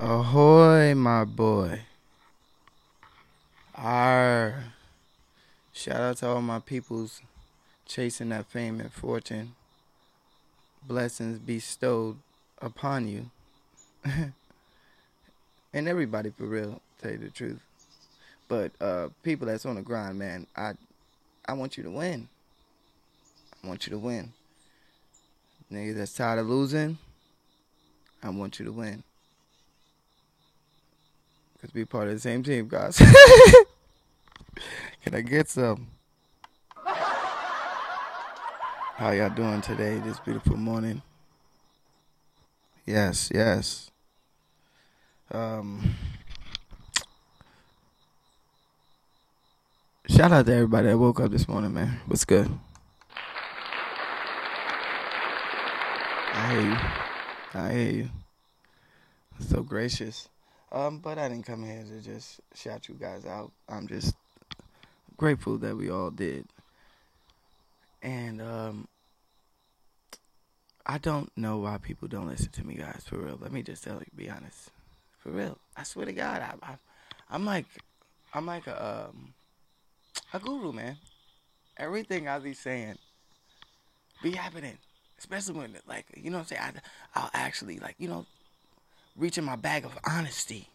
Ahoy, my boy. Arr. Shout out to all my peoples chasing that fame and fortune. Blessings bestowed upon you. and everybody for real, tell you the truth. But uh people that's on the grind, man, I I want you to win. I want you to win. Niggas that's tired of losing, I want you to win. Cause we part of the same team, guys. Can I get some? How y'all doing today, this beautiful morning? Yes, yes. Um, shout out to everybody that woke up this morning, man. What's good? I hear you. I hear you. So gracious. Um, but I didn't come here to just shout you guys out. I'm just grateful that we all did. And um I don't know why people don't listen to me, guys. For real, let me just tell you, be honest. For real, I swear to God, I, I I'm like, I'm like a um, a guru, man. Everything I be saying be happening, especially when like you know what I'm saying. I, I'll actually like you know reach in my bag of honesty.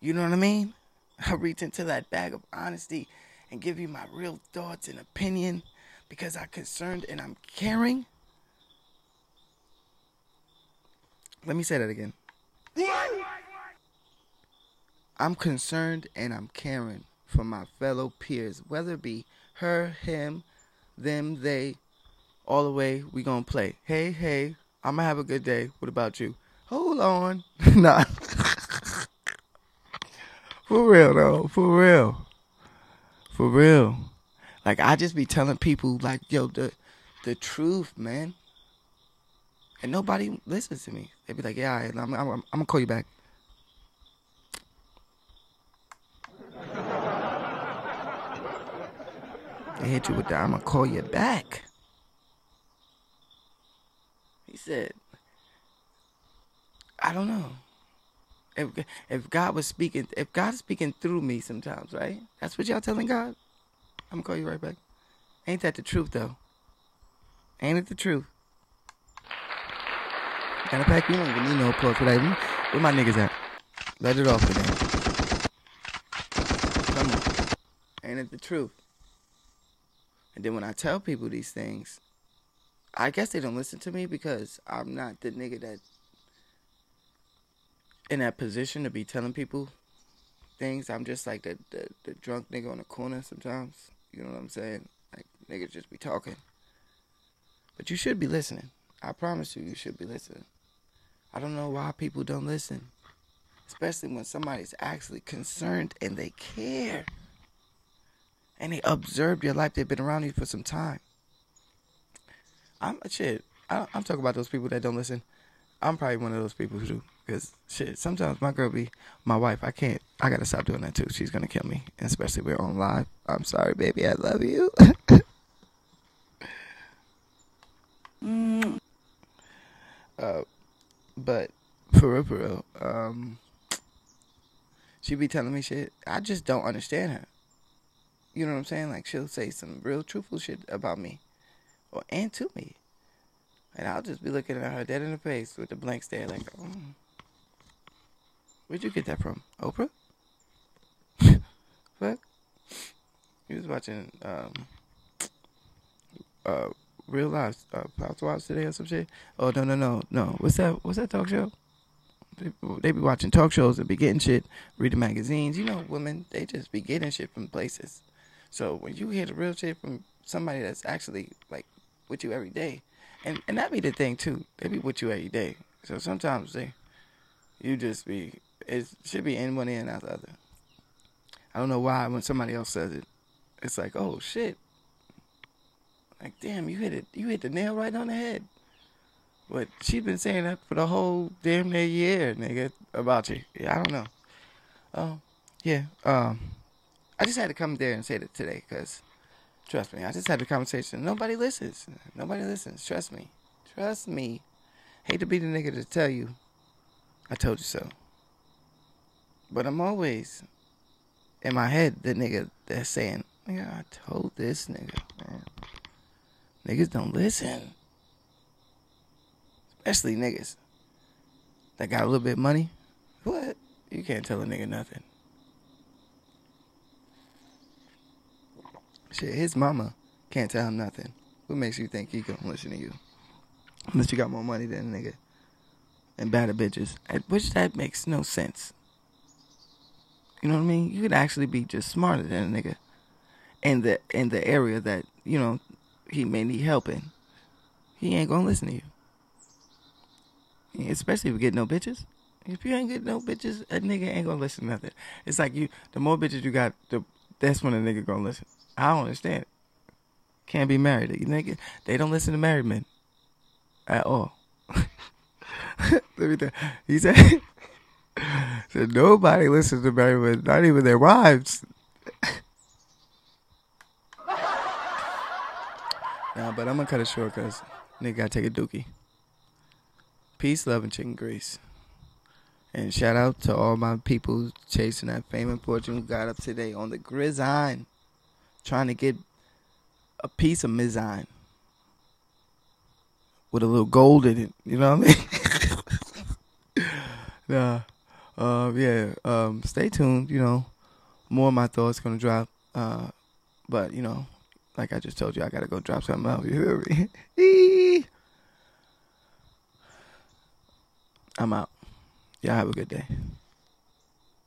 You know what I mean? I reach into that bag of honesty and give you my real thoughts and opinion because I'm concerned and I'm caring. Let me say that again. I'm concerned and I'm caring for my fellow peers, whether it be her, him, them, they, all the way we gonna play. Hey, hey, I'm gonna have a good day. What about you? Hold on. nah. for real though. For real. For real. Like I just be telling people like, yo, the the truth, man. And nobody listens to me. They be like, yeah, right, I'm, I'm, I'm gonna call you back. They hit you with that. I'm gonna call you back. He said, I don't know. If if God was speaking, if God is speaking through me sometimes, right? That's what y'all telling God. I'm gonna call you right back. Ain't that the truth though? Ain't it the truth? Of fact, we don't even need no applause for that. Where my niggas at? Let it off today. Come on. Ain't it the truth? And then when I tell people these things, I guess they don't listen to me because I'm not the nigga that in that position to be telling people things. I'm just like the, the, the drunk nigga on the corner sometimes. You know what I'm saying? Like niggas just be talking. But you should be listening. I promise you, you should be listening. I don't know why people don't listen. Especially when somebody's actually concerned and they care. And they observed your life. They've been around you for some time. I'm a shit. I, I'm talking about those people that don't listen. I'm probably one of those people who do. Cause shit, sometimes my girl be my wife. I can't. I gotta stop doing that too. She's gonna kill me, especially we're on live. I'm sorry, baby. I love you. mm. uh, but for real, for real, um, she be telling me shit. I just don't understand her. You know what I'm saying? Like she'll say some real truthful shit about me, or and to me, and I'll just be looking at her dead in the face with a blank stare, like, oh, where'd you get that from? Oprah? Fuck. He was watching um, uh, Real Lives, uh, Housewives today or some shit. Oh no no no no! What's that? What's that talk show? They, they be watching talk shows and be getting shit, reading magazines. You know, women they just be getting shit from places. So when you hear the real shit from somebody that's actually like with you every day, and and that be the thing too. They be with you every day. So sometimes they, you just be it should be in one ear and out the other. I don't know why when somebody else says it, it's like oh shit. Like damn, you hit it. You hit the nail right on the head. But she's been saying that for the whole damn near year, nigga, about you. Yeah, I don't know. Um, yeah. Um, I just had to come there and say that today, cause trust me, I just had the conversation. Nobody listens. Nobody listens. Trust me. Trust me. Hate to be the nigga to tell you. I told you so. But I'm always in my head the nigga that's saying, nigga, I told this nigga, man. Niggas don't listen. Especially niggas that got a little bit of money. What? You can't tell a nigga nothing. Shit, his mama can't tell him nothing. What makes you think he gonna listen to you? Unless you got more money than a nigga. And better bitches. Which that makes no sense. You know what I mean? You could actually be just smarter than a nigga. In the in the area that, you know, he may need help in. He ain't gonna listen to you. Especially if you get no bitches. If you ain't get no bitches, a nigga ain't gonna listen to nothing. It's like you the more bitches you got, the that's when a nigga gonna listen. I don't understand. Can't be married. You nigga, they don't listen to married men at all. He said, nobody listens to married men, not even their wives. nah, but I'm gonna cut it short because nigga gotta take a dookie. Peace, love, and chicken grease. And shout out to all my people chasing that fame and fortune who got up today on the grizzine, trying to get a piece of mizine with a little gold in it. You know what I mean? nah. Uh, yeah. Um, stay tuned. You know, more of my thoughts gonna drop. Uh, but you know, like I just told you, I gotta go drop something out. You hear me? I'm out. Y'all have a good day.